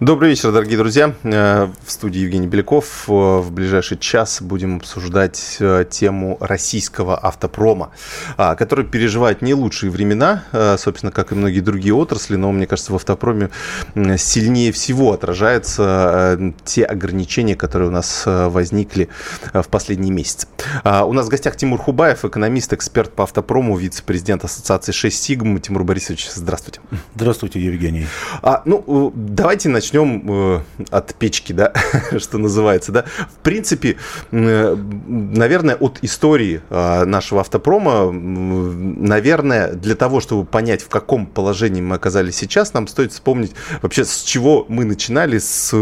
Добрый вечер, дорогие друзья. Э, в студии Евгений Беляков. Э, в ближайший час будем обсуждать э, тему российского автопрома, а, который переживает не лучшие времена, собственно, как и многие другие отрасли, но, мне кажется, в автопроме сильнее всего отражаются те ограничения, которые у нас возникли в последние месяцы. А, у нас в гостях Тимур Хубаев, экономист, эксперт по автопрому, вице-президент Ассоциации 6 Сигм. Тимур Борисович, здравствуйте. Здравствуйте, Евгений. А, ну, давайте начнем начнем э, от печки, да, что называется, да. В принципе, наверное, от истории э, нашего автопрома, наверное, для того, чтобы понять, в каком положении мы оказались сейчас, нам стоит вспомнить вообще, с чего мы начинали, с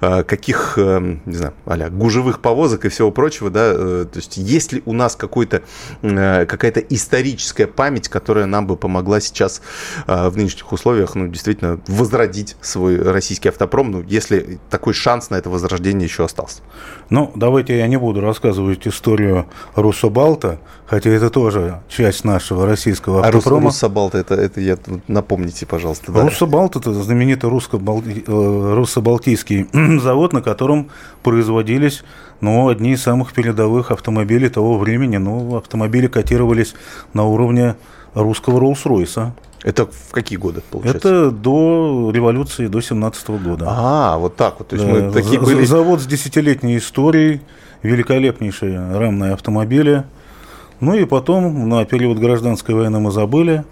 э, каких, не знаю, а гужевых повозок и всего прочего, да, то есть есть ли у нас какой-то, какая-то историческая память, которая нам бы помогла сейчас в нынешних условиях, ну, действительно, возродить свой российский российский автопром, ну, если такой шанс на это возрождение еще остался? Ну, давайте я не буду рассказывать историю Руссобалта, хотя это тоже часть нашего российского автопрома. А Руссобалт, это, это я, напомните, пожалуйста. Да. Руссобалт – это знаменитый э, руссо-балтийский завод, на котором производились ну, одни из самых передовых автомобилей того времени. Ну, автомобили котировались на уровне русского Роллс-Ройса. Это в какие годы, получается? Это до революции, до 17 -го года. А, вот так вот. То есть да. мы такие были... Завод с десятилетней историей, великолепнейшие рамные автомобили. Ну и потом на период гражданской войны мы забыли.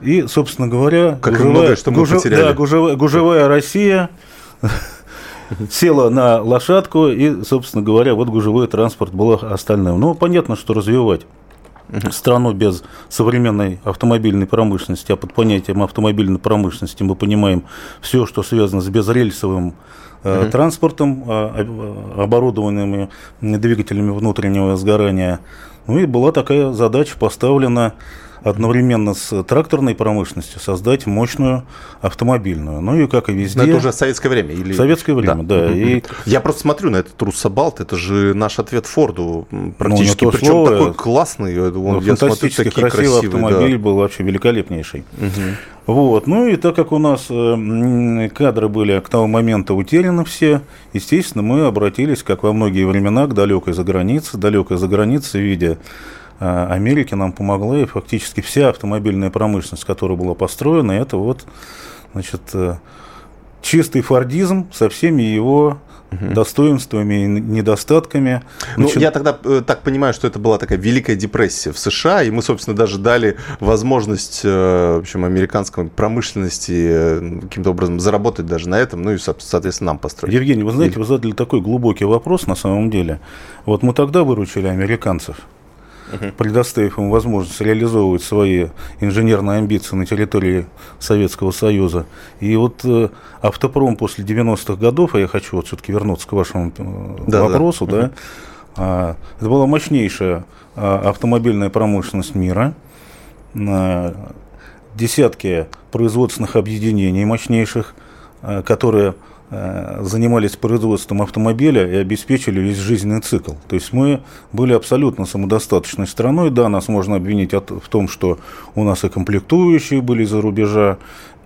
И, собственно говоря, как гужевая, многое, что мы гужев, потеряли. Да, гужевая, гужевая Россия села на лошадку, и, собственно говоря, вот гужевой транспорт был остальным. Ну, понятно, что развивать страну без современной автомобильной промышленности, а под понятием автомобильной промышленности мы понимаем все, что связано с безрельсовым uh транспортом, а, оборудованными двигателями внутреннего сгорания. Ну и была такая задача поставлена одновременно с тракторной промышленностью создать мощную автомобильную. Ну и как и везде. Но это уже советское время или? Советское время, да. да. И... Я просто смотрю на этот Руссобалт, это же наш ответ Форду практически, ну, причем слово, такой классный. Он, ну, я смотрю, такие красивый красивые, автомобиль да. был вообще великолепнейший. Угу. Вот. Ну и так как у нас э, кадры были к тому моменту утеряны все, естественно, мы обратились, как во многие времена, к далекой загранице, далекой загранице в виде Америки нам помогла, и фактически вся автомобильная промышленность, которая была построена, это вот, значит, э, чистый фордизм со всеми его угу. достоинствами и недостатками. Ну, я тогда э, так понимаю, что это была такая великая депрессия в США, и мы, собственно, даже дали возможность, э, в общем, американской промышленности каким-то образом заработать даже на этом, ну и, соответственно, нам построить. Евгений, вы знаете, вы задали такой глубокий вопрос на самом деле. Вот мы тогда выручили американцев – угу. предоставив им возможность реализовывать свои инженерные амбиции на территории Советского Союза. И вот э, автопром после 90-х годов, а я хочу вот все-таки вернуться к вашему э, да, вопросу, да, да угу. это была мощнейшая а, автомобильная промышленность мира, десятки производственных объединений мощнейших, а, которые занимались производством автомобиля и обеспечили весь жизненный цикл. То есть мы были абсолютно самодостаточной страной. Да, нас можно обвинить в том, что у нас и комплектующие были за рубежа,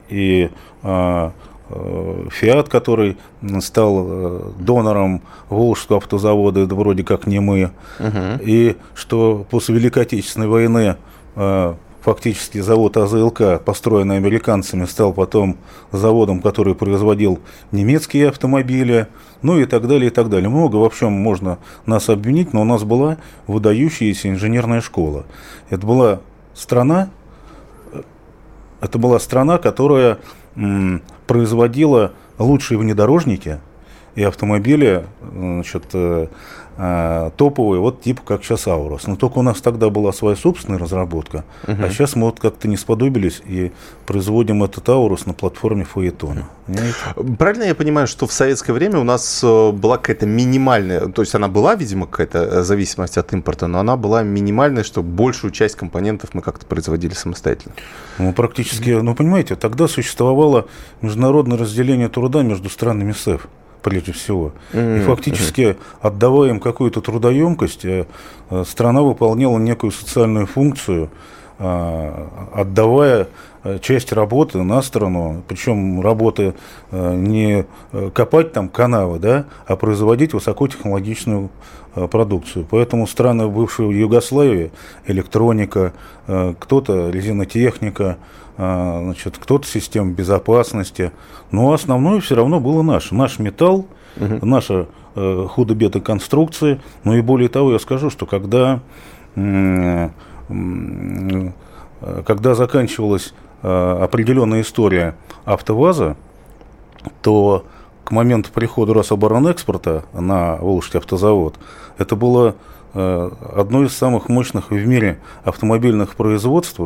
и а, э, Фиат, который стал э, донором Волжского автозавода, это вроде как не мы, угу. и что после Великой Отечественной войны фактически завод АЗЛК, построенный американцами, стал потом заводом, который производил немецкие автомобили, ну и так далее, и так далее. Много во всем можно нас обвинить, но у нас была выдающаяся инженерная школа. Это была страна, это была страна, которая м, производила лучшие внедорожники и автомобили значит, э, э, топовые, вот типа как сейчас Аурос. Но только у нас тогда была своя собственная разработка, угу. а сейчас мы вот как-то не сподобились и производим этот Аурус на платформе Фаэтона. Правильно я понимаю, что в советское время у нас э, была какая-то минимальная, то есть она была, видимо, какая-то э, зависимость от импорта, но она была минимальная, что большую часть компонентов мы как-то производили самостоятельно? Ну, практически, ну, понимаете, тогда существовало международное разделение труда между странами СЭФ прежде всего. Mm-hmm. И фактически, отдавая им какую-то трудоемкость, э, страна выполняла некую социальную функцию, отдавая часть работы на сторону, причем работы не копать там канавы, да, а производить высокотехнологичную Э, продукцию. Поэтому страны бывшей Югославии, электроника, э, кто-то резинотехника, э, значит, кто-то система безопасности. Но основное все равно было наше. Наш металл, угу. наша худо-бета конструкции. Ну и более того, я скажу, что когда, когда заканчивалась определенная история АвтоВАЗа, то к моменту прихода Рособоронэкспорта на Волжский автозавод, это было э, одно из самых мощных в мире автомобильных производств,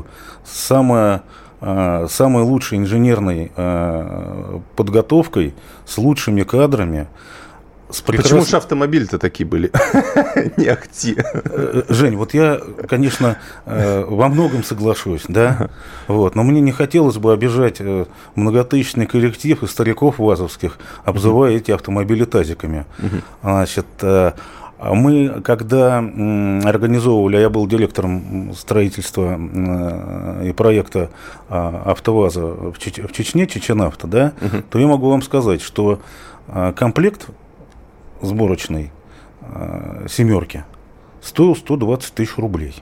самое э, самой лучшей инженерной э, подготовкой, с лучшими кадрами, с прекрас... Почему же автомобили-то такие были? Не ахти. Э, Жень, вот я, конечно, э, во многом соглашусь, да, вот, но мне не хотелось бы обижать э, многотысячный коллектив и стариков вазовских, обзывая эти автомобили тазиками. Значит, мы, когда организовывали, я был директором строительства и проекта АвтоВАЗа в, Чечне, Чеченавто, да, то я могу вам сказать, что комплект сборочной э, семерки стоил 120 тысяч рублей.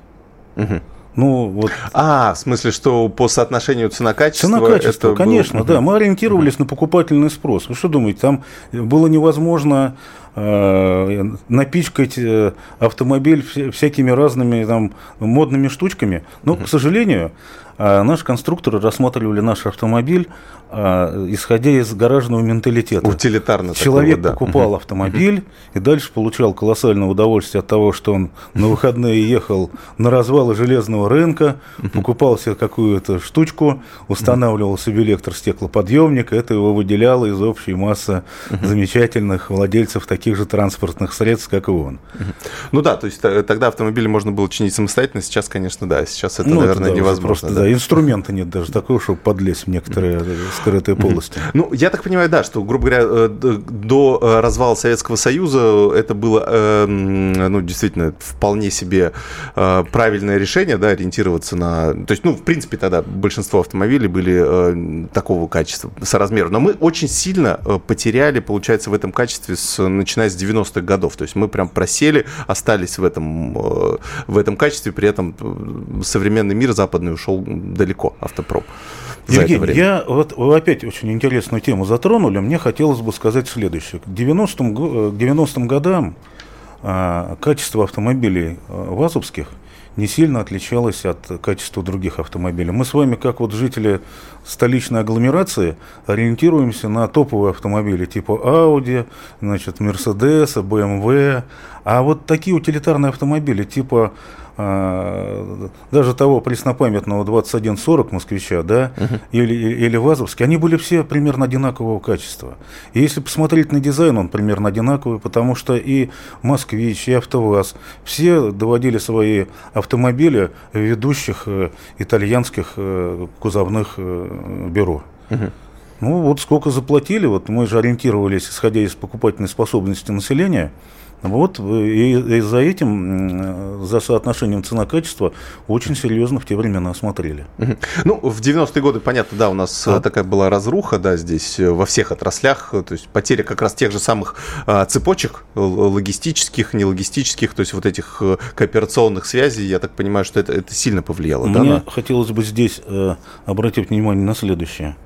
Угу. Ну, вот. А, в смысле, что по соотношению цена-качество? Цена-качество, конечно, был... да. Мы ориентировались на покупательный спрос. Вы что думаете, там было невозможно э, напичкать э, автомобиль всякими разными там, модными штучками? Но, угу. к сожалению, э, наши конструкторы рассматривали наш автомобиль а, исходя из гаражного менталитета. Утилитарно. Человек такого, да. покупал автомобиль и дальше получал колоссальное удовольствие от того, что он на выходные ехал на развалы железного рынка, покупал себе какую-то штучку, устанавливал себе электростеклоподъемник, это его выделяло из общей массы замечательных владельцев таких же транспортных средств, как и он. Ну да, то есть тогда автомобили можно было чинить самостоятельно, сейчас, конечно, да, сейчас это, ну, наверное, это, да, невозможно. Просто, да. Да, инструмента нет даже такого, чтобы подлезть в некоторые скрытые полости. Ну, я так понимаю, да, что, грубо говоря, э, до э, развала Советского Союза это было, эм, ну, действительно, вполне себе э, правильное решение, да, ориентироваться на... То есть, ну, в принципе, тогда большинство автомобилей были такого качества, соразмера. Но мы очень сильно потеряли, получается, в этом качестве, с, начиная с 90-х годов. То есть мы прям просели, остались в этом, в этом качестве, при этом современный мир западный ушел далеко, автопром. Евгений, я вот вы опять очень интересную тему затронули. Мне хотелось бы сказать следующее. К 90-м, 90 годам а, качество автомобилей а, ВАЗовских не сильно отличалось от качества других автомобилей. Мы с вами, как вот жители столичной агломерации, ориентируемся на топовые автомобили типа Audi, значит, Mercedes, BMW. А вот такие утилитарные автомобили типа а, даже того преснопамятного 2140 москвича, да, uh-huh. или, или ВАЗовский, они были все примерно одинакового качества. И если посмотреть на дизайн, он примерно одинаковый, потому что и Москвич, и АвтоВАЗ, все доводили свои автомобили в ведущих э, итальянских э, кузовных э, бюро. Uh-huh. Ну вот сколько заплатили, вот мы же ориентировались, исходя из покупательной способности населения, вот, и, и за этим, за соотношением цена-качество очень серьезно в те времена осмотрели. Ну, в 90-е годы, понятно, да, у нас а? такая была разруха, да, здесь э, во всех отраслях, то есть потеря как раз тех же самых а, цепочек логистических, нелогистических, то есть вот этих э, кооперационных связей, я так понимаю, что это, это сильно повлияло. Мне да, на... хотелось бы здесь э, обратить внимание на следующее.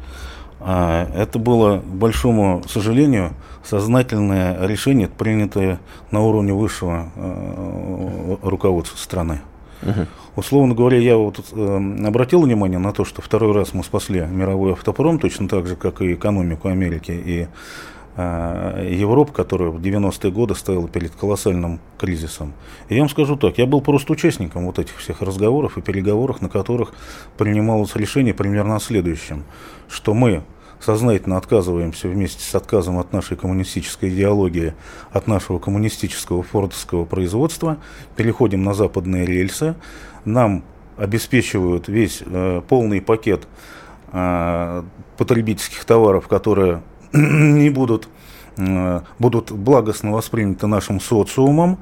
А, это было, к большому сожалению, сознательное решение, принятое на уровне высшего э, руководства страны. Угу. Условно говоря, я вот э, обратил внимание на то, что второй раз мы спасли мировой автопром, точно так же, как и экономику Америки и э, Европы, которая в 90-е годы стояла перед колоссальным кризисом. И я вам скажу так, я был просто участником вот этих всех разговоров и переговоров, на которых принималось решение примерно о следующем, что мы сознательно отказываемся вместе с отказом от нашей коммунистической идеологии, от нашего коммунистического фордовского производства, переходим на западные рельсы, нам обеспечивают весь э, полный пакет э, потребительских товаров, которые не будут, э, будут благостно восприняты нашим социумом.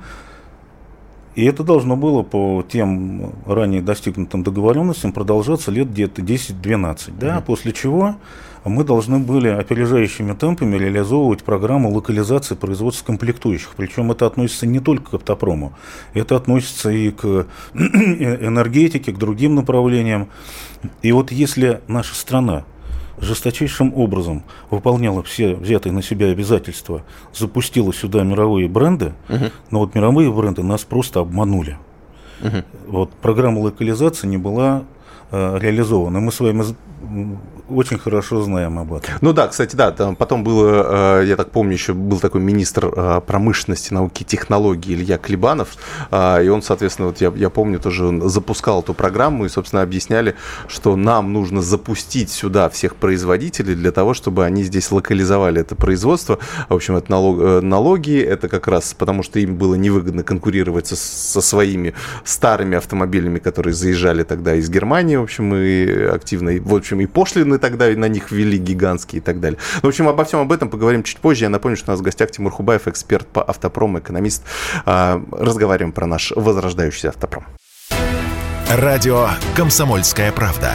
И это должно было по тем ранее достигнутым договоренностям продолжаться лет где-то 10-12. Да? Mm-hmm. После чего мы должны были опережающими темпами реализовывать программу локализации производства комплектующих. Причем это относится не только к автопрому, это относится и к энергетике, к другим направлениям. И вот если наша страна жесточайшим образом выполняла все взятые на себя обязательства, запустила сюда мировые бренды, угу. но вот мировые бренды нас просто обманули. Угу. Вот программа локализации не была э, реализована. Мы с вами очень хорошо знаем об этом. Ну да, кстати, да, там потом было, э, я так помню, еще был такой министр э, промышленности, науки и технологий Илья Клебанов, э, и он, соответственно, вот я, я помню, тоже запускал эту программу и, собственно, объясняли, что нам нужно запустить сюда всех производителей для того, чтобы они здесь локализовали это производство. В общем, это налог, налоги, это как раз потому, что им было невыгодно конкурировать со, со своими старыми автомобилями, которые заезжали тогда из Германии, в общем, и активно, в общем, и пошлины пошлины тогда на них ввели гигантские и так далее. В общем, обо всем об этом поговорим чуть позже. Я напомню, что у нас в гостях Тимур Хубаев, эксперт по автопрому, экономист. А, разговариваем про наш возрождающийся автопром. Радио «Комсомольская правда».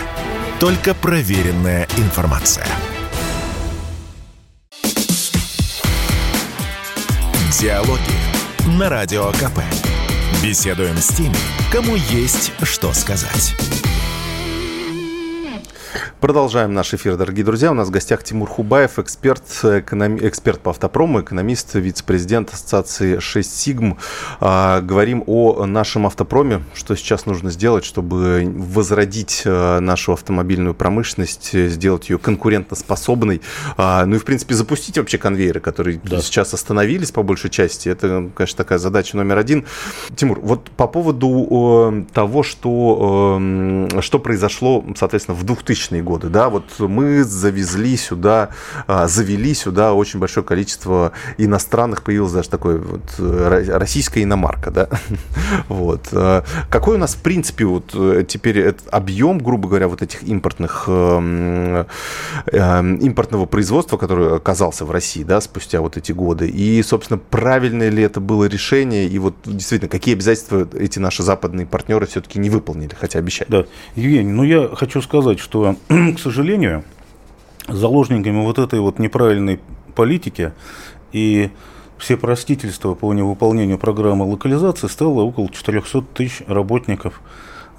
Только проверенная информация. Диалоги на Радио КП. Беседуем с теми, кому есть что сказать. Продолжаем наш эфир, дорогие друзья. У нас в гостях Тимур Хубаев, эксперт, экономи... эксперт по автопрому, экономист, вице-президент Ассоциации 6 Сигм. А, говорим о нашем автопроме, что сейчас нужно сделать, чтобы возродить а, нашу автомобильную промышленность, сделать ее конкурентоспособной. А, ну и, в принципе, запустить вообще конвейеры, которые да. сейчас остановились по большей части. Это, конечно, такая задача номер один. Тимур, вот по поводу того, что, что произошло, соответственно, в 2000-е годы, да, вот мы завезли сюда, а, завели сюда очень большое количество иностранных, появилось даже такое вот э, российская иномарка, да, вот. А, какой у нас, в принципе, вот э, теперь объем, грубо говоря, вот этих импортных, эм, эм, импортного производства, который оказался в России, да, спустя вот эти годы, и, собственно, правильное ли это было решение, и вот действительно, какие обязательства эти наши западные партнеры все-таки не выполнили, хотя обещали? Да, Евгений, ну я хочу сказать, что к сожалению, заложниками вот этой вот неправильной политики и все простительства по невыполнению программы локализации стало около 400 тысяч работников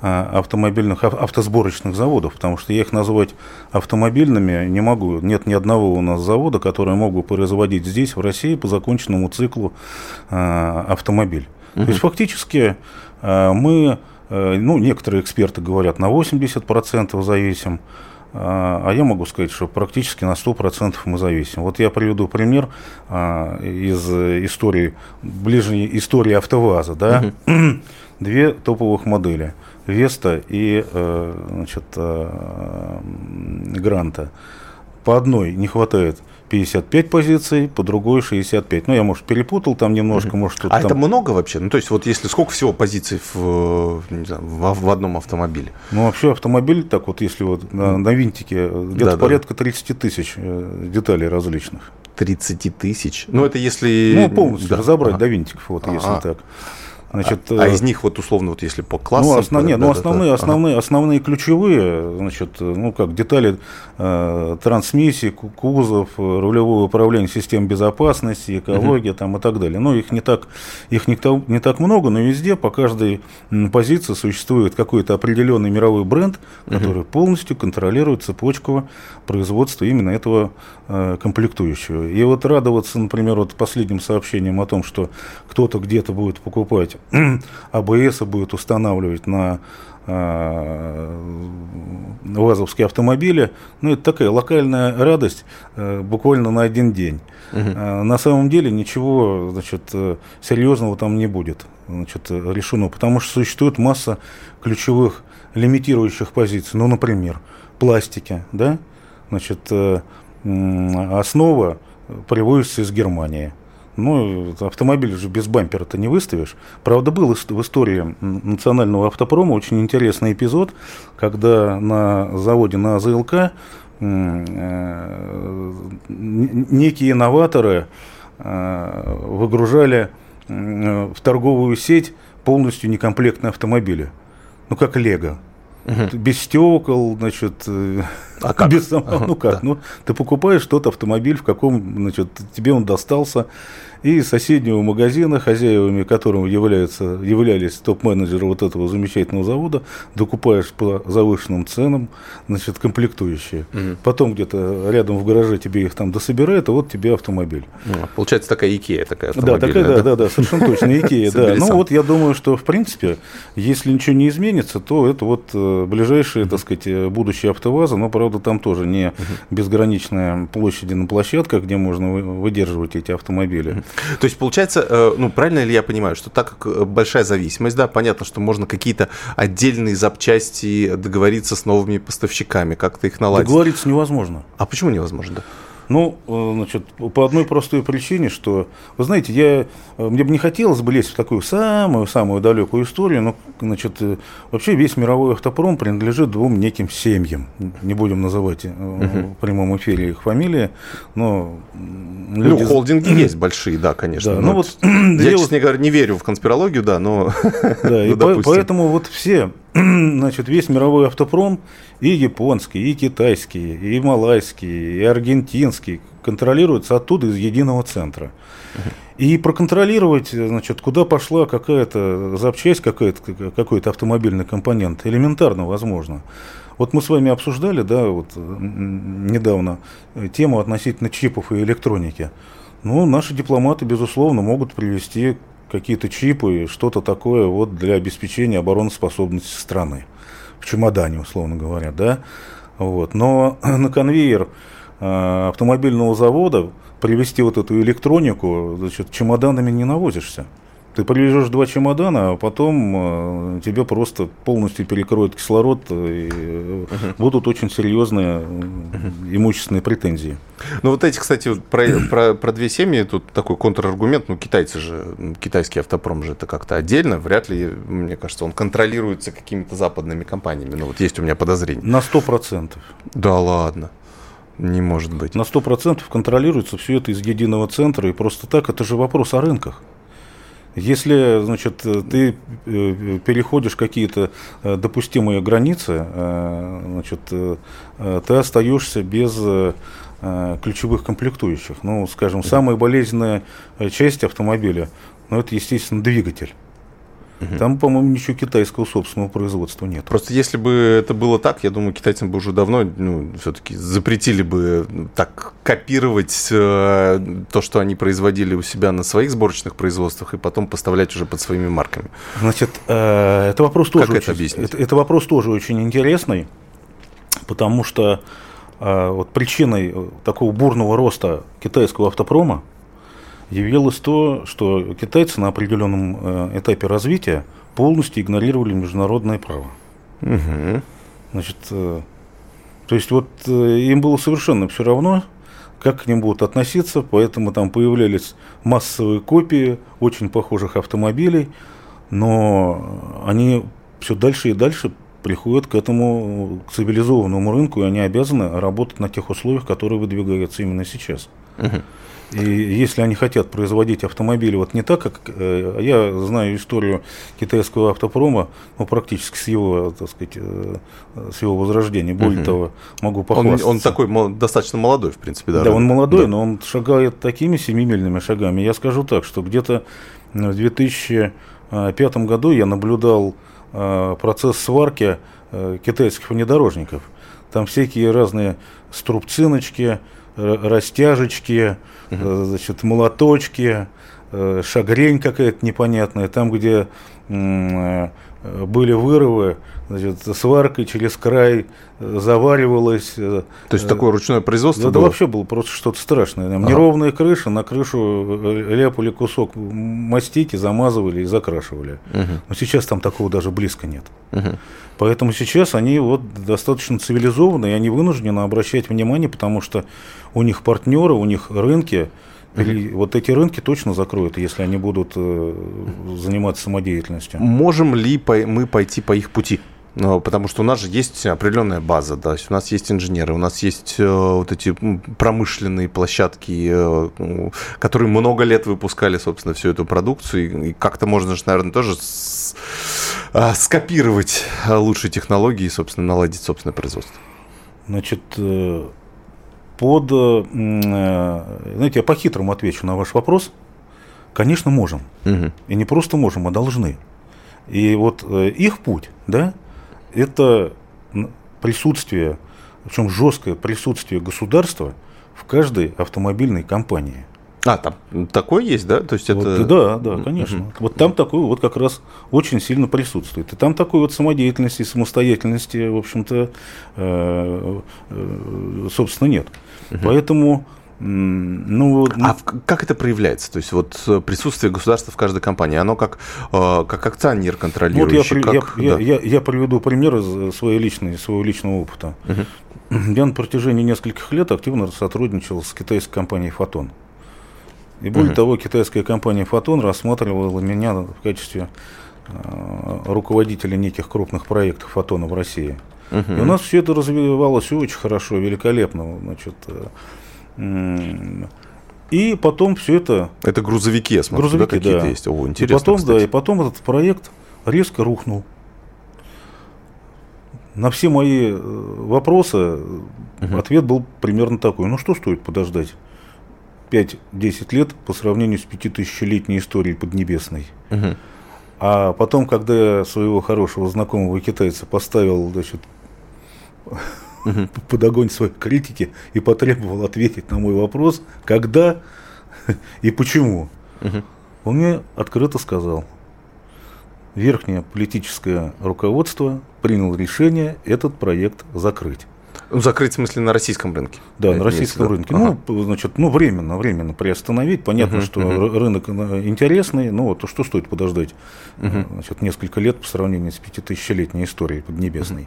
а, автомобильных, автосборочных заводов, потому что я их назвать автомобильными не могу. Нет ни одного у нас завода, который мог бы производить здесь, в России, по законченному циклу а, автомобиль. Угу. То есть фактически а, мы, ну, некоторые эксперты говорят, на 80% зависим а, а я могу сказать, что практически на 100% мы зависим. Вот я приведу пример а, из истории, ближней истории АвтоВАЗа. Да? Угу. Две топовых модели. Веста и э, значит, э, Гранта. По одной не хватает 55 позиций, по другой 65. Ну, я, может, перепутал там немножко, может, что-то А там... это много вообще? Ну, то есть, вот если сколько всего позиций в, не знаю, в, в одном автомобиле? Ну, вообще автомобиль, так вот, если вот на, на винтике, где-то да, порядка 30 тысяч э, деталей различных. 30 тысяч? Ну, это если... Ну, полностью да. разобрать ага. до винтиков, вот, а -а. если так. Значит, а, а из них вот условно вот если по классам? Ну, основ, нет, да, ну основные, да, основные, ага. основные ключевые, значит, ну как детали э, трансмиссии, кузов, рулевое управление систем безопасности, экология угу. там и так далее. Ну их не так, их не, не так много, но везде по каждой позиции существует какой-то определенный мировой бренд, который угу. полностью контролирует цепочку производства именно этого э, комплектующего. И вот радоваться, например, вот последним сообщением о том, что кто-то где-то будет покупать АБС будет устанавливать на, э, ВАЗовские автомобили. Ну, это такая локальная радость буквально на один день. Угу. На самом деле ничего значит, серьезного там не будет значит, решено, потому что существует масса ключевых лимитирующих позиций. Ну, например, пластики, да, значит, основа привозится из Германии. Ну, автомобиль же без бампера-то не выставишь. Правда, был в истории национального автопрома очень интересный эпизод, когда на заводе на АЗЛК э, некие инноваторы э, выгружали в торговую сеть полностью некомплектные автомобили. Ну, как Лего. Угу. Без стекол, значит, э, а как? без самого, ну как, да. ну ты покупаешь тот автомобиль, в каком, значит, тебе он достался, и соседнего магазина, хозяевами которого являются, являлись топ-менеджеры вот этого замечательного завода, докупаешь по завышенным ценам, значит, комплектующие. Угу. Потом где-то рядом в гараже тебе их там дособирают, а вот тебе автомобиль. Ну, получается такая Икея такая Да, такая, да, да, да, совершенно точно, Икея, да. Ну вот я думаю, что в принципе, если ничего не изменится, то это вот э, ближайшие, так сказать, э, будущее АвтоВАЗа, но, правда, там тоже не безграничная площади на площадках, где можно выдерживать эти автомобили. То есть, получается, э, ну, правильно ли я понимаю, что так как э, большая зависимость, да, понятно, что можно какие-то отдельные запчасти договориться с новыми поставщиками, как-то их наладить. Договориться невозможно. А почему невозможно? Ну, э, значит, по одной простой причине, что, вы знаете, я, э, мне бы не хотелось бы лезть в такую самую-самую далекую историю, но, значит, э, вообще весь мировой автопром принадлежит двум неким семьям. Не будем называть в прямом эфире их фамилии, но... Ну, люди... Ну, холдинги есть большие, да, конечно. Да, ну, вот, я, честно говоря, не верю в конспирологию, да, но... Да, и ну, поэтому вот все значит, весь мировой автопром, и японский, и китайский, и малайский, и аргентинский, контролируется оттуда из единого центра. И проконтролировать, значит, куда пошла какая-то запчасть, какой-то, какой-то автомобильный компонент, элементарно возможно. Вот мы с вами обсуждали, да, вот недавно тему относительно чипов и электроники. Ну, наши дипломаты, безусловно, могут привести какие-то чипы, что-то такое вот для обеспечения обороноспособности страны. В чемодане, условно говоря, да. Вот. Но на конвейер э, автомобильного завода привезти вот эту электронику, значит, чемоданами не навозишься. Ты привезешь два чемодана, а потом э, тебе просто полностью перекроют кислород, э, и uh-huh. будут очень серьезные uh-huh. имущественные претензии. Ну вот эти, кстати, вот про, про, про две семьи, тут такой контраргумент, ну китайцы же, китайский автопром же это как-то отдельно, вряд ли, мне кажется, он контролируется какими-то западными компаниями, ну вот есть у меня подозрение. На сто процентов. Да ладно. Не может быть. На сто процентов контролируется все это из единого центра, и просто так это же вопрос о рынках. Если, значит, ты э, переходишь какие-то э, допустимые границы, э, значит, ты остаешься без ключевых комплектующих. Ну, скажем, самая болезненная часть автомобиля, ну, это, естественно, двигатель. Угу. Там, по-моему, ничего китайского собственного производства нет. Просто если бы это было так, я думаю, китайцам бы уже давно ну, все-таки запретили бы ну, так копировать э, то, что они производили у себя на своих сборочных производствах, и потом поставлять уже под своими марками. Значит, э, это вопрос тоже. Как очень, это объяснить? Это, это вопрос тоже очень интересный, потому что э, вот причиной такого бурного роста китайского автопрома явилось то, что китайцы на определенном э, этапе развития полностью игнорировали международное право. Угу. Значит, э, то есть вот э, им было совершенно все равно, как к ним будут относиться, поэтому там появлялись массовые копии очень похожих автомобилей, но они все дальше и дальше приходят к этому к цивилизованному рынку, и они обязаны работать на тех условиях, которые выдвигаются именно сейчас. Угу. И если они хотят производить автомобили вот не так, как э, я знаю историю китайского автопрома, ну, практически с его, так сказать, э, с его возрождения. Более угу. того, могу похвастаться. Он, он такой мол, достаточно молодой, в принципе, да? Да, он молодой, да. но он шагает такими семимильными шагами. Я скажу так, что где-то в 2005 году я наблюдал э, процесс сварки э, китайских внедорожников. Там всякие разные струбциночки, растяжечки, uh значит, молоточки, э, шагрень какая-то непонятная, там, где э, были вырывы, значит, сваркой через край э, заваривалось. То есть такое ручное производство да, было? Да вообще было просто что-то страшное. Там ага. Неровная крыша, на крышу ляпали кусок мастики, замазывали и закрашивали. Угу. Но сейчас там такого даже близко нет. Угу. Поэтому сейчас они вот достаточно цивилизованы, и они вынуждены обращать внимание, потому что у них партнеры, у них рынки, или вот эти рынки точно закроют, если они будут э, заниматься самодеятельностью. Можем ли мы пойти по их пути? Ну, потому что у нас же есть определенная база, да, у нас есть инженеры, у нас есть э, вот эти промышленные площадки, э, которые много лет выпускали, собственно, всю эту продукцию, и как-то можно же, наверное, тоже э, скопировать лучшие технологии и, собственно, наладить собственное производство. Значит, под, э, знаете, я по-хитрому отвечу на ваш вопрос. Конечно, можем. Угу. И не просто можем, а должны. И вот э, их путь, да, это присутствие, причем жесткое присутствие государства в каждой автомобильной компании. А, там такое есть, да? То есть вот, это... Да, да, конечно. Mm-hmm. Вот там такое вот как раз очень сильно присутствует. И там такой вот самодеятельности, самостоятельности, в общем-то, э, э, собственно, нет. Поэтому ну, а как это проявляется? То есть вот э, присутствие государства в каждой компании, оно как, э, как акционер контролирующий? Вот я, как, я, да. я, я, я приведу пример из своей личной, своего личного опыта. Угу. Я на протяжении нескольких лет активно сотрудничал с китайской компанией «Фотон». И более угу. того, китайская компания «Фотон» рассматривала меня в качестве э, руководителя неких крупных проектов «Фотона» в России. Угу. И у нас все это развивалось очень хорошо, великолепно. Значит, э, и потом все это... Это грузовики, я смотрю, грузовики, да, какие-то да. есть. О, интересно, и потом, кстати. да, и потом этот проект резко рухнул. На все мои э, вопросы угу. ответ был примерно такой. Ну что стоит подождать? 5-10 лет по сравнению с пятитысячелетней историей Поднебесной. Угу. А потом, когда я своего хорошего знакомого китайца поставил, значит, угу. под огонь своей критики и потребовал ответить на мой вопрос, когда и почему. Угу. Он мне открыто сказал, верхнее политическое руководство приняло решение этот проект закрыть. Ну, закрыть, в смысле, на российском рынке? Да, на российском да? рынке. Ага. Ну, значит, ну, временно, временно приостановить. Понятно, uh что uh рынок э, интересный, но вот что стоит подождать uh значит, несколько лет по сравнению с пятитысячелетней историей Поднебесной. uh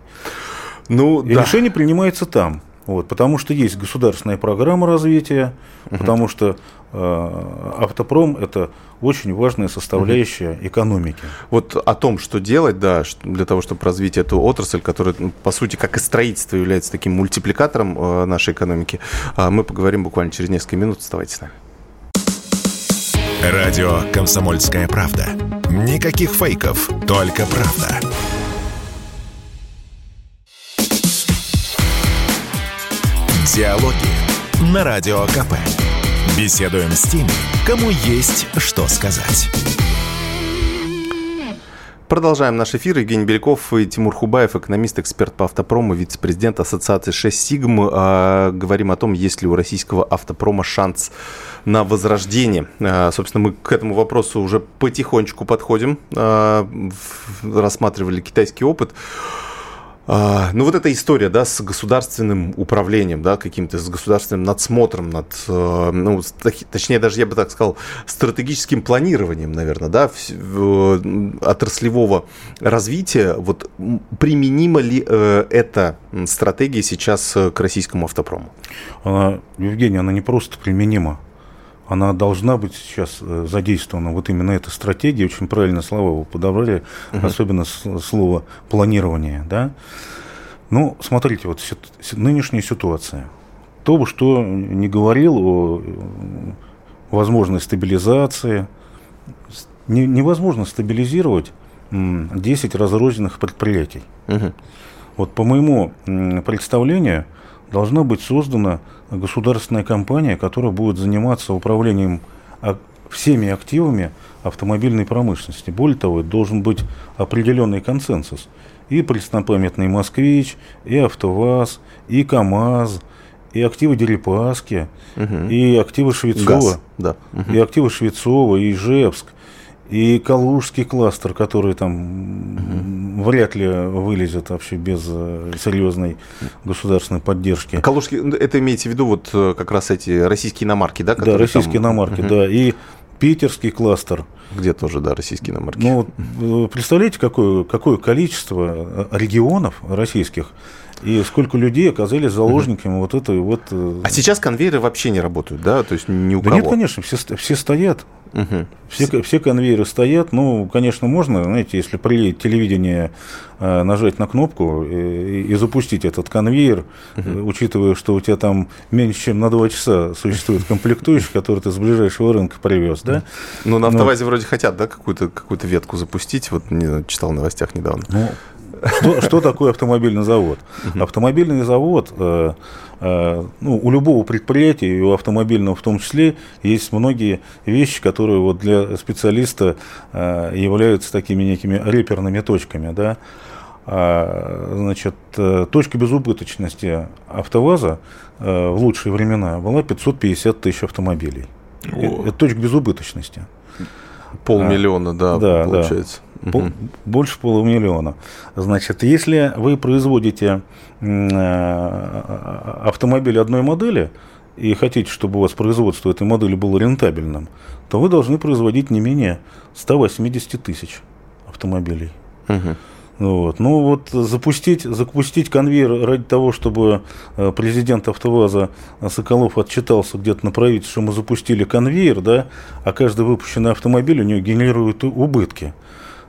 ну, и да. решение принимается там. Вот, потому что есть государственная программа развития, угу. потому что э, автопром это очень важная составляющая угу. экономики. Вот о том, что делать, да, для того, чтобы развить эту отрасль, которая, ну, по сути, как и строительство является таким мультипликатором э, нашей экономики, э, мы поговорим буквально через несколько минут. Оставайтесь с нами. Радио «Комсомольская правда». Никаких фейков, только правда. Диалоги на Радио КП. Беседуем с теми, кому есть что сказать. Продолжаем наш эфир. Евгений Беляков и Тимур Хубаев, экономист, эксперт по автопрому, вице-президент Ассоциации 6 Сигм. А, говорим о том, есть ли у российского автопрома шанс на возрождение. А, собственно, мы к этому вопросу уже потихонечку подходим. А, рассматривали китайский опыт. А, ну, вот эта история, да, с государственным управлением, да, каким-то, с государственным надсмотром над, э, ну, точнее, даже я бы так сказал, стратегическим планированием, наверное, да, отраслевого развития, вот применима ли э, эта стратегия сейчас к российскому автопрому? Она, Евгений, она не просто применима, она должна быть сейчас э, задействована. Вот именно эта стратегия, очень правильно слова вы подобрали, угу. особенно слово планирование. Да? Ну, смотрите, вот нынешняя ситуация. То, что не говорил о э, возможной стабилизации, невозможно стабилизировать 10 разрозненных предприятий. Угу. Вот по моему представлению, должна быть создана государственная компания, которая будет заниматься управлением всеми активами автомобильной промышленности. Более того, должен быть определенный консенсус. И преснопамятный «Москвич», и «АвтоВАЗ», и «КамАЗ», и активы Дерипаски, угу. и активы Швецова, Газ, да. угу. и активы Швецова, и Ижевск, и Калужский кластер, который там угу. вряд ли вылезет вообще без э, серьезной государственной поддержки. Калужский, ну, это имеете в виду вот э, как раз эти российские иномарки, да? Да, российские там... иномарки, угу. да. И питерский кластер. Где тоже, да, российские иномарки. Ну, представляете, какое, какое количество регионов российских и сколько людей оказались заложниками вот этой вот... А сейчас конвейеры вообще не работают, да? То есть ни у да кого? нет, конечно, все, все стоят. Угу. Все, все конвейеры стоят. Ну, конечно, можно, знаете, если при телевидении э, нажать на кнопку и, и запустить этот конвейер, угу. учитывая, что у тебя там меньше, чем на два часа существует комплектующий, который ты с ближайшего рынка привез, да? Ну, на автовазе Но... вроде хотят, да, какую-то какую ветку запустить. Вот не читал в новостях недавно. Ну, что, что такое автомобильный завод? Автомобильный завод, э, э, ну, у любого предприятия, и у автомобильного в том числе, есть многие вещи, которые вот для специалиста э, являются такими некими реперными точками. Да? А, значит, точка безубыточности АвтоВАЗа в лучшие времена была 550 тысяч автомобилей. О. Это точка безубыточности. Полмиллиона, да, да получается. Да. Пол, больше полумиллиона. Значит, если вы производите э, автомобиль одной модели и хотите, чтобы у вас производство этой модели было рентабельным, то вы должны производить не менее 180 тысяч автомобилей. Угу. Вот. Ну вот запустить, запустить конвейер ради того, чтобы э, президент АвтоВАЗа Соколов отчитался где-то на правительстве, что мы запустили конвейер, да, а каждый выпущенный автомобиль у него генерирует убытки.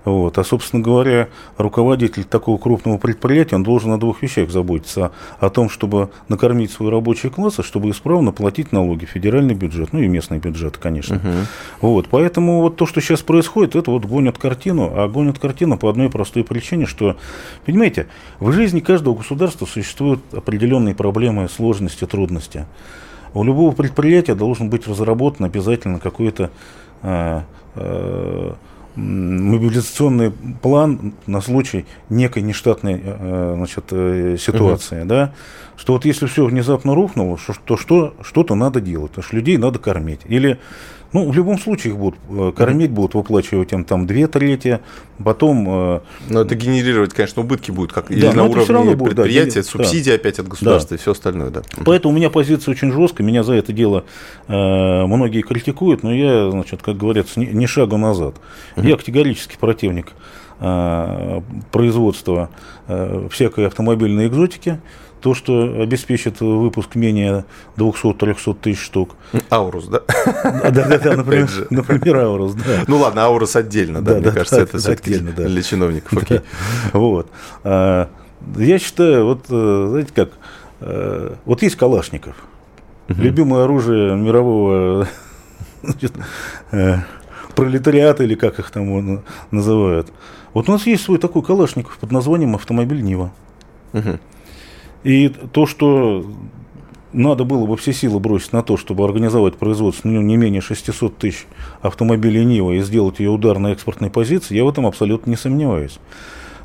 Вот. А, собственно говоря, руководитель такого крупного предприятия, он должен о двух вещах заботиться. О том, чтобы накормить свой рабочий класс, а чтобы исправно платить налоги, федеральный бюджет, ну и местный бюджет, конечно. Угу. Вот. Поэтому вот то, что сейчас происходит, это вот гонят картину, а гонят картину по одной простой причине, что, понимаете, в жизни каждого государства существуют определенные проблемы, сложности, трудности. У любого предприятия должен быть разработан обязательно какой-то э, э, мобилизационный план на случай некой нештатной э, значит, э, ситуации, угу. да, что вот если все внезапно рухнуло, то что, что-то надо делать, потому что людей надо кормить. Или ну, в любом случае их будут э, кормить, будут выплачивать им там две трети, потом... Э, но это генерировать, конечно, убытки будут, как да, или на уровне будет, предприятия, да, субсидии да. опять от государства да. и все остальное, да. Поэтому у меня позиция очень жесткая, меня за это дело э, многие критикуют, но я, значит, как говорится, ни, ни шагу назад. Угу. Я категорический противник производства всякой автомобильной экзотики то, что обеспечит выпуск менее 200-300 тысяч штук. Аурус, да? Да, да, да, например, например Аурус, да. Ну ладно, Аурус отдельно, да, мне кажется, это все-таки для чиновников. Окей. Вот. А, я считаю, вот, э, знаете как, э, вот есть Калашников, любимое оружие мирового значит, э, пролетариата, или как их там называют. Вот у нас есть свой такой Калашников под названием автомобиль Нива. Угу. И то, что надо было бы все силы бросить на то, чтобы организовать производство ну, не менее 600 тысяч автомобилей Нива и сделать ее удар на экспортной позиции, я в этом абсолютно не сомневаюсь.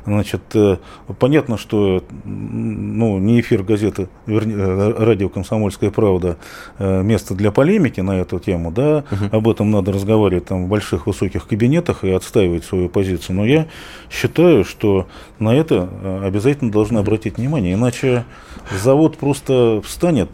Значит, э, понятно, что ну, не эфир газеты, вернее, э, радио «Комсомольская правда» э, место для полемики на эту тему, да, угу. об этом надо разговаривать там в больших высоких кабинетах и отстаивать свою позицию. Но я считаю, что на это обязательно должны обратить внимание, иначе завод просто встанет.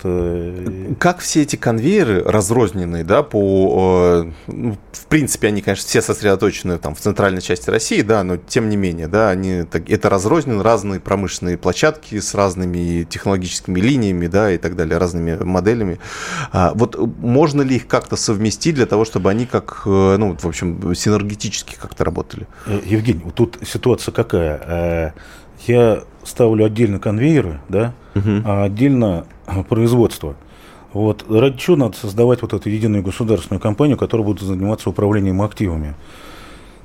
Как все эти конвейеры разрозненные, да, по, ну, в принципе, они, конечно, все сосредоточены там в центральной части России, да, но тем не менее, да, они это разрознены разные промышленные площадки с разными технологическими линиями, да, и так далее, разными моделями. А, вот можно ли их как-то совместить для того, чтобы они как, э, ну, в общем, синергетически как-то работали? Э, Евгений, вот тут ситуация какая? Э, я ставлю отдельно конвейеры, да, угу. а отдельно производство. Вот ради чего надо создавать вот эту единую государственную компанию, которая будет заниматься управлением активами?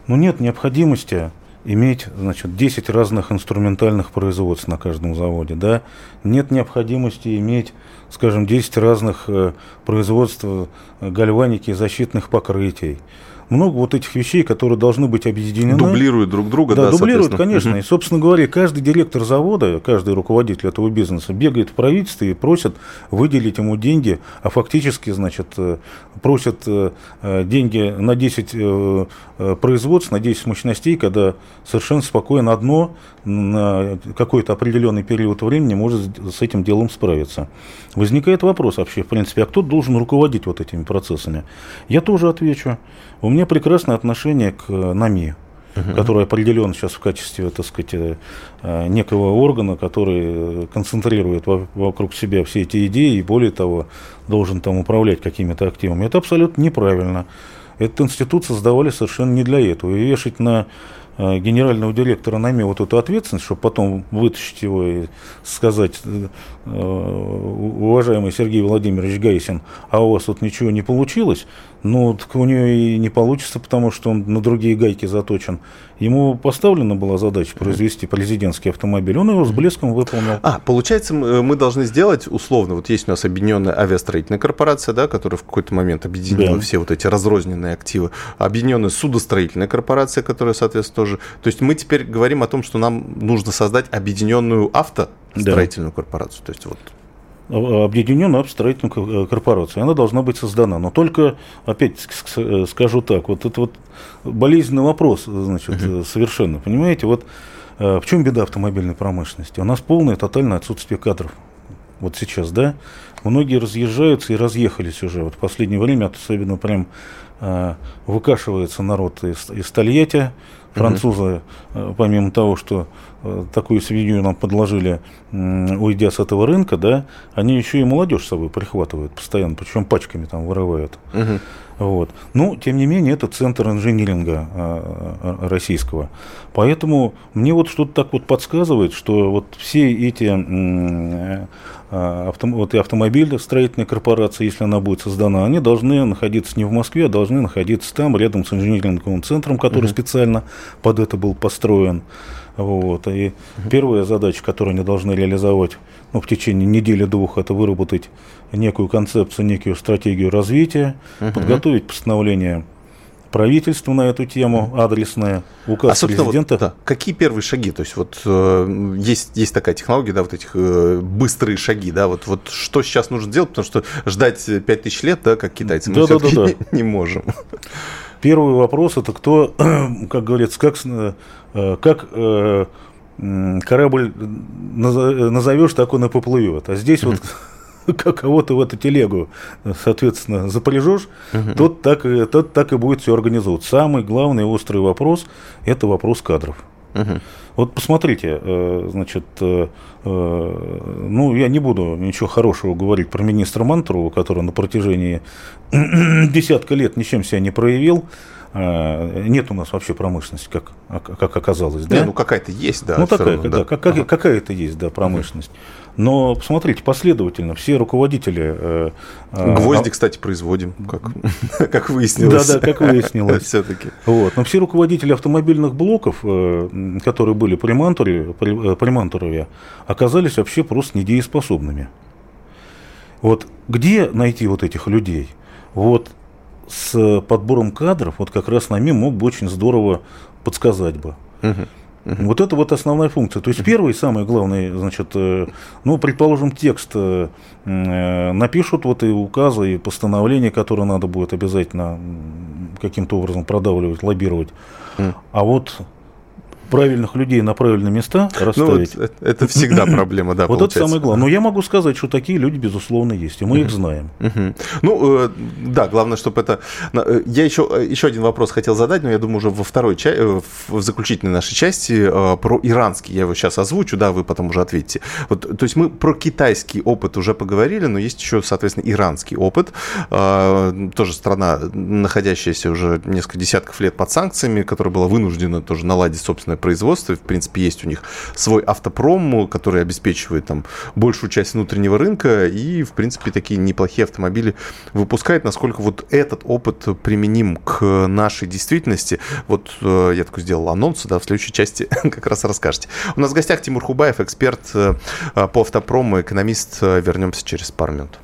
Ну, нет необходимости иметь значит, 10 разных инструментальных производств на каждом заводе. Да? Нет необходимости иметь, скажем, 10 разных э, производств э, гальваники защитных покрытий. много вот этих вещей, которые должны быть объединены. Дублируют друг друга, да, да дублируют, конечно. Угу. И, собственно говоря, каждый директор завода, каждый руководитель этого бизнеса бегает в правительстве и просит выделить ему деньги, а фактически, значит, э, просят э, деньги на 10 производств, на 10 мощностей, когда совершенно спокойно одно на какой-то определенный период времени может с этим делом справиться. Возникает вопрос вообще, в принципе, а кто должен руководить вот этими процессами? Я тоже отвечу. У меня прекрасное отношение к НАМИ, угу. который определен сейчас в качестве, так сказать, э, некого органа, который концентрирует вокруг себя все эти идеи и, более того, должен там управлять какими-то активами. Это абсолютно неправильно. Этот институт создавали совершенно не для этого. И вешать на генерального директора НАМИ вот эту ответственность, чтобы потом вытащить его и сказать, э, уважаемый Сергей Владимирович Гайсин, а у вас тут ничего не получилось, ну, так у нее и не получится, потому что он на другие гайки заточен. Ему поставлена была задача произвести президентский автомобиль, он его с блеском выполнил. А, получается, мы должны сделать условно, вот есть у нас объединенная авиастроительная корпорация, да, которая в какой-то момент объединила да. все вот эти разрозненные активы, объединенная судостроительная корпорация, которая, соответственно, тоже. То есть мы теперь говорим о том, что нам нужно создать объединенную автостроительную да. корпорацию. То есть вот объединенную автостроительную корпорацию. Она должна быть создана. Но только, опять скажу так, вот это вот болезненный вопрос, значит, угу. совершенно. Понимаете, вот э, в чем беда автомобильной промышленности? У нас полное тотальное отсутствие кадров. Вот сейчас, да? Многие разъезжаются и разъехались уже. Вот в последнее время особенно прям э, выкашивается народ из, из Тольятти, Французы, угу. помимо того, что э, такую свинью нам подложили, уйдя с этого рынка, да, они еще и молодежь с собой прихватывают постоянно, причем пачками там вырывают. Угу. Вот. Ну, тем не менее, это центр инжиниринга а, российского. Поэтому мне вот что-то так вот подсказывает, что вот все эти авто, вот и автомобильная строительная корпорация, если она будет создана, они должны находиться не в Москве, а должны находиться там, рядом с инжиниринговым центром, который угу. специально под это был построен. Вот. И угу. первая задача, которую они должны реализовать ну, в течение недели-двух, это выработать некую концепцию, некую стратегию развития, угу. подготовить постановление правительства на эту тему, адресное, указ а, президента. Вот, да, какие первые шаги? То есть вот э, есть, есть такая технология, да, вот этих э, быстрые шаги, да, вот, вот что сейчас нужно делать, потому что ждать 5000 лет, да, как китайцы, мы да, да, да, да. не можем. Первый вопрос это кто, как говорится, как, э, как э, корабль назовешь, так он и поплывет. А здесь вот кого-то в эту телегу, соответственно, запряжешь, угу. тот, так, тот так и будет все организовывать. Самый главный острый вопрос – это вопрос кадров. Угу. Вот посмотрите, э, значит, э, э, ну, я не буду ничего хорошего говорить про министра Мантурова, который на протяжении десятка лет ничем себя не проявил. Нет у нас вообще промышленности, как, как оказалось. Да? Не, ну какая-то есть, да. Ну, такая, равно, да, да. Как, ага. какая-то есть, да, промышленность. Но посмотрите, последовательно все руководители... Э, э, Гвозди, а... кстати, производим, как, как выяснилось. Да-да, как выяснилось. Все-таки. Вот. Но все руководители автомобильных блоков, э, которые были при Мантуре, при, при Мантурове, оказались вообще просто недееспособными. Вот где найти вот этих людей? Вот с подбором кадров, вот как раз нами мог бы очень здорово подсказать бы. Угу. Вот это вот основная функция. То есть первый, самый главный, значит, э, ну, предположим, текст э, э, напишут вот и указы, и постановления, которые надо будет обязательно каким-то образом продавливать, лоббировать. А вот правильных людей на правильные места расставить. Ну, вот это всегда проблема, да. Вот это самое главное. Но я могу сказать, что такие люди, безусловно, есть, и мы их знаем. Ну, э, да, главное, чтобы это... Э, я еще, э, еще один вопрос хотел задать, но я думаю, уже во второй части, в заключительной нашей части про иранский. Я его сейчас озвучу, да, вы потом уже ответите. Вот, то есть мы про китайский опыт уже поговорили, но есть еще, соответственно, иранский опыт. Тоже страна, находящаяся уже несколько десятков лет под санкциями, которая была вынуждена тоже наладить собственное производства. В принципе, есть у них свой автопром, который обеспечивает там большую часть внутреннего рынка и, в принципе, такие неплохие автомобили выпускает. Насколько вот этот опыт применим к нашей действительности, вот э, я такой сделал анонс, да, в следующей части как раз расскажете. У нас в гостях Тимур Хубаев, эксперт э, по автопрому, экономист. Вернемся через пару минут.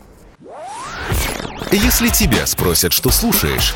Если тебя спросят, что слушаешь,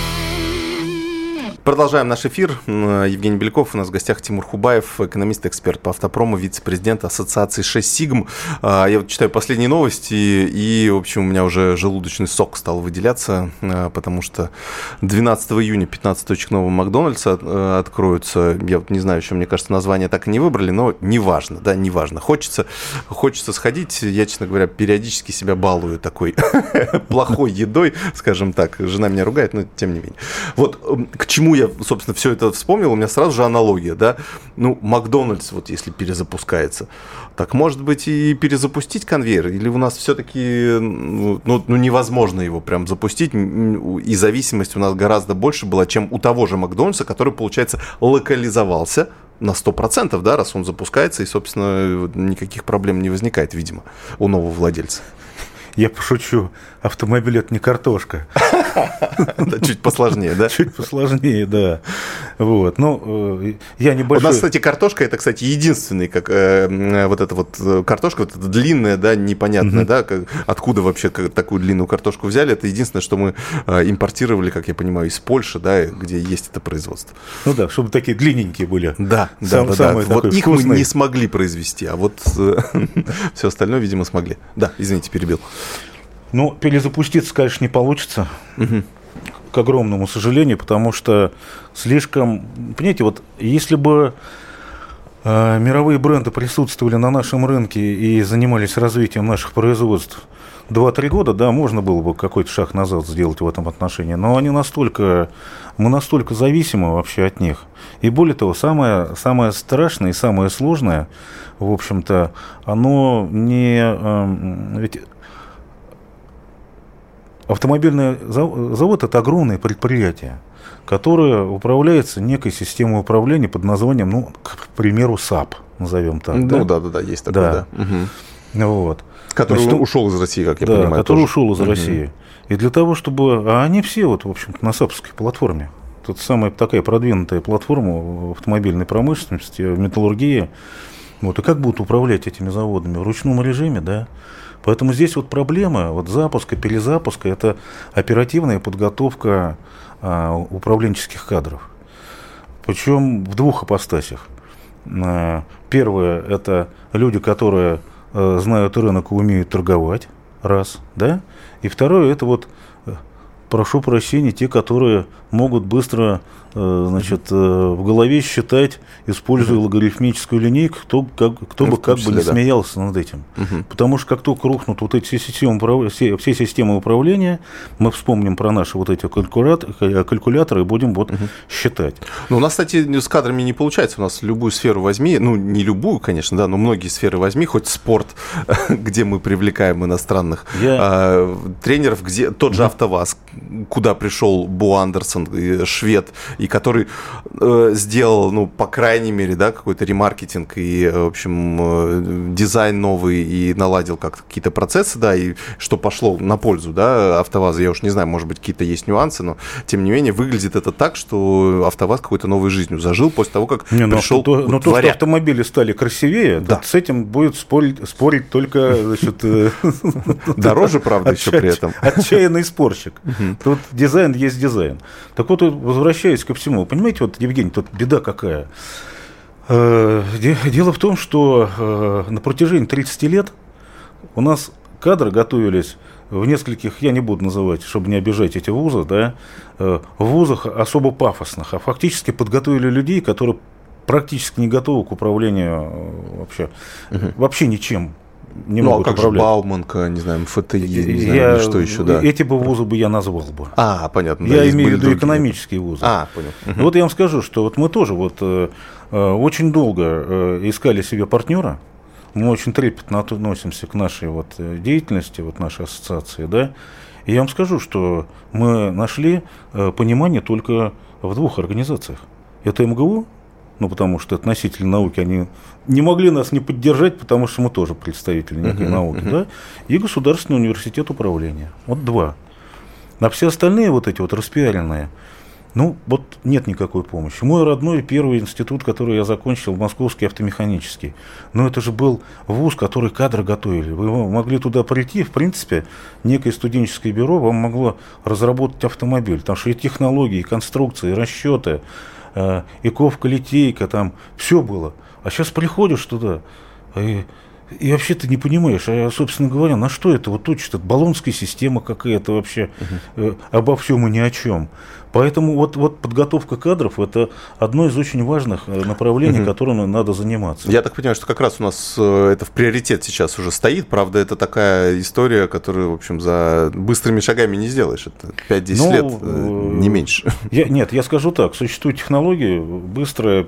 Продолжаем наш эфир. Евгений Беляков, у нас в гостях Тимур Хубаев, экономист-эксперт по автопрому, вице-президент Ассоциации 6 Сигм. А, я вот читаю последние новости, и, в общем, у меня уже желудочный сок стал выделяться, а, потому что 12 июня 15 точек нового Макдональдса а, откроются. Я вот не знаю, еще, мне кажется, название так и не выбрали, но неважно, да, неважно. Хочется, хочется сходить. Я, честно говоря, периодически себя балую такой плохой едой, скажем так. Жена меня ругает, но тем не менее. Вот к чему почему я, собственно, все это вспомнил, у меня сразу же аналогия, да, ну, Макдональдс, вот если перезапускается, так, может быть, и перезапустить конвейер, или у нас все-таки, ну, ну, ну, невозможно его прям запустить, и зависимость у нас гораздо больше была, чем у того же Макдональдса, который, получается, локализовался, на 100%, да, раз он запускается, и, собственно, никаких проблем не возникает, видимо, у нового владельца. Я пошучу, автомобиль это не картошка. Чуть посложнее, да? Чуть посложнее, да. Вот. Ну, э, я небольшой... У нас, кстати, картошка это, кстати, единственный, как э, вот эта вот э, картошка, вот эта длинная, да, непонятная, да, откуда вообще такую длинную картошку взяли. Это единственное, что мы импортировали, как я понимаю, из Польши, да, где есть это производство. Ну да, чтобы такие длинненькие были. Да, да, да. Вот их мы не смогли произвести, а вот все остальное, видимо, смогли. Да, извините, перебил. Ну, перезапуститься, конечно, не получится. Угу. К огромному сожалению, потому что слишком... Понимаете, вот если бы э, мировые бренды присутствовали на нашем рынке и занимались развитием наших производств 2-3 года, да, можно было бы какой-то шаг назад сделать в этом отношении. Но они настолько... Мы настолько зависимы вообще от них. И более того, самое, самое страшное и самое сложное, в общем-то, оно не... Э, ведь Автомобильный завод – это огромное предприятие, которое управляется некой системой управления под названием, ну, к примеру, SAP, назовем так. Ну да, да, да, есть такое, да. да. Угу. Вот. Который Значит, ушел из России, как я да, понимаю. который тоже. ушел из угу. России. И для того, чтобы... А они все, вот, в общем-то, на SAP овской платформе. Тут самая такая продвинутая платформа в автомобильной промышленности, в металлургии. Вот, и как будут управлять этими заводами? В ручном режиме, да? Поэтому здесь вот проблема вот запуска, перезапуска – это оперативная подготовка а, управленческих кадров. Причем в двух апостасях. А, первое – это люди, которые а, знают рынок и умеют торговать, раз, да? И второе – это вот, прошу прощения, те, которые могут быстро Э, значит, э, в голове считать, используя угу. логарифмическую линейку, кто, как, кто ну, бы как числе, бы не да. смеялся над этим. Угу. Потому что как только рухнут вот эти все системы, все, все системы управления, мы вспомним про наши вот эти калькуляторы, калькуляторы и будем вот угу. считать. Ну, у нас, кстати, с кадрами не получается. У нас любую сферу возьми, ну, не любую, конечно, да, но многие сферы возьми, хоть спорт, где мы привлекаем иностранных Я... а, тренеров, где тот же АвтоВАЗ, куда пришел Бо Андерсон, швед, и который э, сделал, ну, по крайней мере, да, какой-то ремаркетинг и, в общем, э, дизайн новый и наладил как какие-то процессы, да, и что пошло на пользу, да, АвтоВАЗа. Я уж не знаю, может быть, какие-то есть нюансы, но, тем не менее, выглядит это так, что АвтоВАЗ какой-то новой жизнью зажил после того, как не, пришел Но, но то, что автомобили стали красивее, да. с этим будет спорить, спорить только, значит... Э, Дороже, правда, еще при этом. Отчаянный спорщик. Тут дизайн есть дизайн. Так вот, возвращаясь ко всему. Понимаете, вот, Евгений, тут беда какая. Э, дело в том, что э, на протяжении 30 лет у нас кадры готовились в нескольких, я не буду называть, чтобы не обижать эти вузы, да, э, в вузах особо пафосных, а фактически подготовили людей, которые практически не готовы к управлению вообще, угу. вообще ничем не ну, а как управлять. же Бауманка, не знаю, ФТИ, не знаю, я, что еще, да. Эти бы вузы бы я назвал бы. А, понятно. Я да, имею в виду экономические вузы. А, понял. Угу. Вот я вам скажу, что вот мы тоже вот э, э, очень долго э, искали себе партнера. Мы очень трепетно относимся к нашей вот э, деятельности, вот нашей ассоциации, да. И я вам скажу, что мы нашли э, понимание только в двух организациях. Это МГУ ну, потому что это носители науки, они не могли нас не поддержать, потому что мы тоже представители некой uh-huh, науки, uh-huh. да, и Государственный университет управления. Вот два. На все остальные вот эти вот распиаренные, ну, вот нет никакой помощи. Мой родной первый институт, который я закончил, Московский автомеханический. Но это же был вуз, который кадры готовили. Вы могли туда прийти, в принципе, некое студенческое бюро вам могло разработать автомобиль. Потому что и технологии, и конструкции, и расчеты, э, и ковка, литейка, там все было. А сейчас приходишь туда, и и вообще ты не понимаешь, а, собственно говоря, на что это вот учат? Это баллонская система какая-то вообще, угу. э, обо всем и ни о чем. Поэтому вот, вот подготовка кадров – это одно из очень важных э, направлений, угу. которым надо заниматься. Я так понимаю, что как раз у нас э, это в приоритет сейчас уже стоит. Правда, это такая история, которую, в общем, за быстрыми шагами не сделаешь. Это 5-10 ну, лет, э, не меньше. Я, нет, я скажу так. Существуют технологии быстрой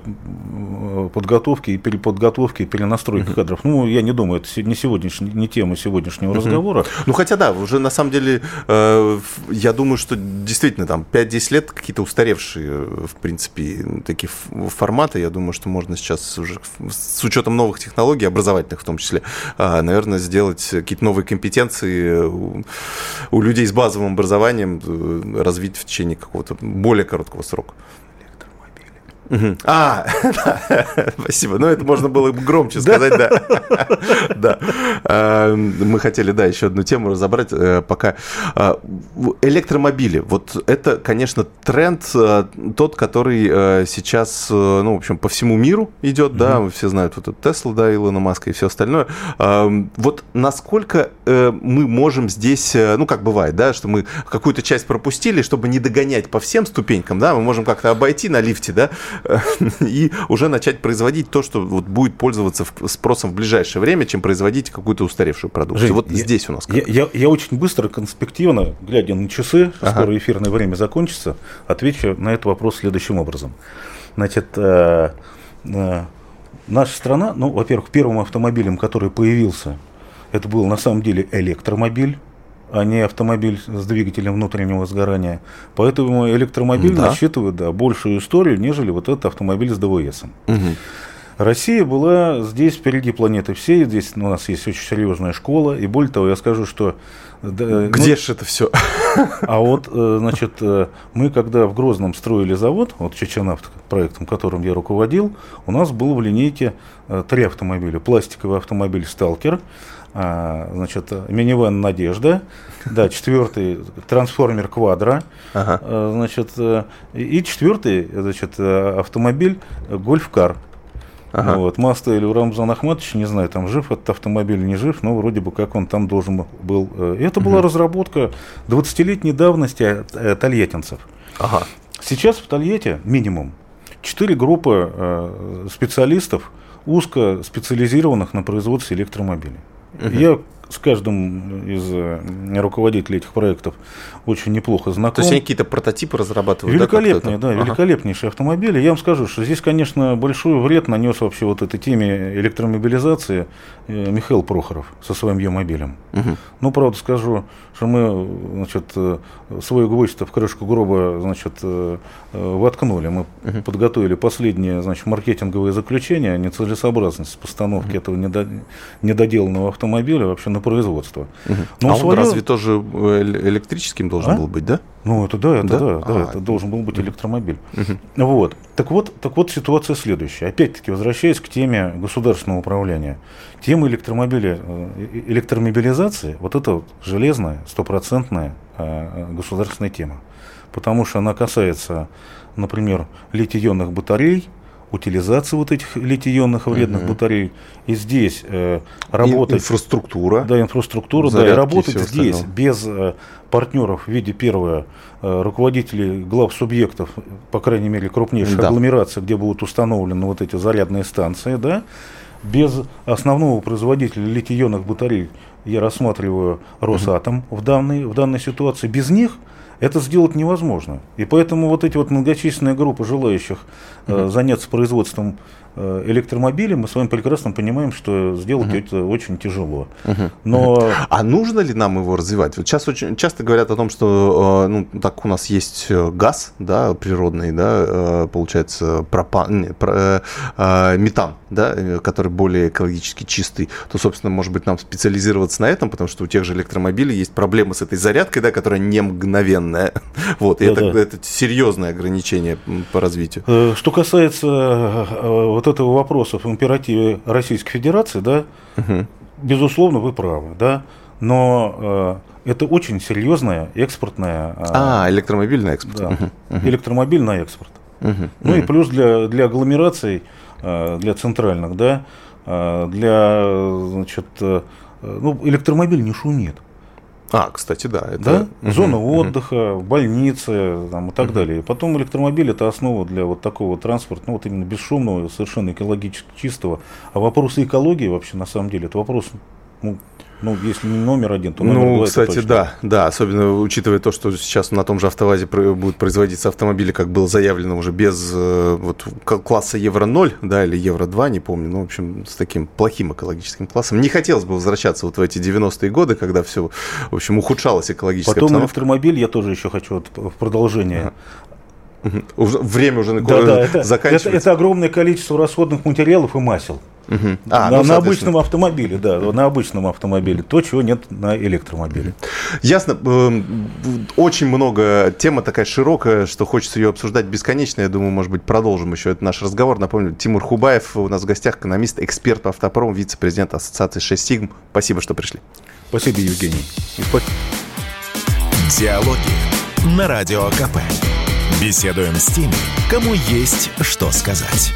подготовки и переподготовки, и перенастройки угу. кадров. Ну, я не думаю, это не, сегодняшний, не тема сегодняшнего угу. разговора. Ну, хотя да, уже на самом деле, я думаю, что действительно там 5-10 лет какие-то устаревшие, в принципе, такие форматы. Я думаю, что можно сейчас уже с учетом новых технологий, образовательных в том числе, а, наверное, сделать какие-то новые компетенции у, у людей с базовым образованием э, развить в течение какого-то более короткого срока. Угу. А, спасибо. Ну, это можно было бы громче сказать, да. Да. А, мы хотели, да, еще одну тему разобрать э, пока. А, электромобили. Вот это, конечно, тренд э, тот, который э, сейчас, ну, в общем, по всему миру идет, да, все знают вот эту Теслу, да, Илона Маска и все остальное. А, вот насколько мы можем здесь, ну, как бывает, да, что мы какую-то часть пропустили, чтобы не догонять по всем ступенькам, да, мы можем как-то обойти на лифте, да, и уже начать производить то, что вот будет пользоваться спросом в ближайшее время, чем производить какую-то устаревшую продукцию. Жень, вот я, здесь у нас. Я, я, я очень быстро, конспективно, глядя на часы, ага. скоро эфирное время закончится, отвечу на этот вопрос следующим образом. Значит, э, э, наша страна, ну, во-первых, первым автомобилем, который появился, это был на самом деле электромобиль а не автомобиль с двигателем внутреннего сгорания. Поэтому электромобиль да. насчитывает да, большую историю, нежели вот этот автомобиль с ДВС. Угу. Россия была здесь впереди планеты всей, здесь у нас есть очень серьезная школа, и более того, я скажу, что... Да, Где ну, же это все? А вот, э, значит, э, мы когда в Грозном строили завод, вот Чеченавт, проектом, которым я руководил, у нас был в линейке э, три автомобиля. Пластиковый автомобиль «Сталкер», а, значит, минивэн «Надежда», да, четвертый трансформер «Квадро», ага. А, значит, э, и четвертый, значит, автомобиль «Гольф-кар». Ага. Вот, Маста или Рамзан Ахматович, не знаю, там жив этот автомобиль, не жив, но вроде бы как он там должен был. Э, это была угу. разработка 20-летней давности э, тольяттинцев. Ага. Сейчас в Тольятти минимум четыре группы специалистов, узко специализированных на производстве электромобилей. Угу. Я с каждым из э, руководителей этих проектов очень неплохо знаком. То есть они какие-то прототипы разрабатывают? Великолепные, да, да ага. великолепнейшие автомобили. Я вам скажу, что здесь, конечно, большой вред нанес вообще вот этой теме электромобилизации э, Михаил Прохоров со своим Е-мобилем. Угу. Ну, правда скажу, что мы значит, э, свой гвоздь в крышку гроба значит, воткнули. Мы угу. подготовили последнее значит, маркетинговое заключение о нецелесообразности постановки угу. этого недоделанного автомобиля вообще на производство. Угу. Но а свое... он разве тоже э, электрическим должен а? был быть, да? Ну, это да, это да, да, да а, это должен был быть электромобиль. Угу. Вот. Так вот, так вот ситуация следующая. Опять-таки, возвращаясь к теме государственного управления. Тема электромобиля, э, электромобилизации, вот это вот железная, стопроцентная э, государственная тема. Потому что она касается, например, литий-ионных батарей, утилизации вот этих литий-ионных вредных угу. батарей. И здесь э, работать... Инфраструктура. Да, инфраструктура. да, и работать здесь остальное. без э, партнеров в виде, первого, э, руководителей глав субъектов, по крайней мере, крупнейших да. агломераций, где будут установлены вот эти зарядные станции, да, без основного производителя литий-ионных батарей, я рассматриваю Росатом угу. в, данной, в данной ситуации, без них это сделать невозможно. И поэтому вот эти вот многочисленные группы желающих э, заняться производством Э, электромобили, мы с вами прекрасно понимаем, что сделать угу. это очень тяжело. Угу. Но... А нужно ли нам его развивать? Вот сейчас очень часто говорят о том, что э, ну, так у нас есть э, газ да, природный, да, получается пропан, не, про, э, метан, да, который более экологически чистый, то, собственно, может быть, нам специализироваться на этом, потому что у тех же электромобилей есть проблемы с этой зарядкой, да, которая не мгновенная. Вот, и да, это, да. это серьезное ограничение по развитию. Что касается вот этого вопроса в императиве Российской Федерации, да, угу. безусловно, вы правы, да, но э, это очень серьезная экспортная... Э, а, электромобильный экспорт. Да, угу. электромобиль на экспорт. Угу. Ну угу. и плюс для, для агломераций, э, для центральных, да, э, для, значит, э, ну, электромобиль не шумит. А, кстати, да. Это... Да? Зона угу, отдыха, угу. больницы там, и так угу. далее. потом электромобиль это основа для вот такого транспорта, ну вот именно бесшумного, совершенно экологически чистого. А вопросы экологии вообще на самом деле это вопрос ну, ну, если не номер один, то номер Ну, два, кстати, да, да, особенно учитывая то, что сейчас на том же автовазе будут производиться автомобили, как было заявлено уже без э, вот, класса Евро-0, да, или Евро-2, не помню, ну, в общем, с таким плохим экологическим классом. Не хотелось бы возвращаться вот в эти 90-е годы, когда все, в общем, ухудшалось экологическая Потом обстановка. электромобиль, я тоже еще хочу вот в продолжение. Ага. Время уже да, да, это, заканчивается. Это, это огромное количество расходных материалов и масел. Угу. А, на, ну, на обычном автомобиле, да, на обычном автомобиле. То, чего нет на электромобиле. Ясно. Эм, очень много, тема такая широкая, что хочется ее обсуждать бесконечно. Я думаю, может быть, продолжим еще этот наш разговор. Напомню, Тимур Хубаев у нас в гостях, экономист, эксперт по автопром, вице-президент Ассоциации 6 Сигм. Спасибо, что пришли. Спасибо, Евгений. Диалоги на Радио КП. Беседуем с теми, кому есть что сказать.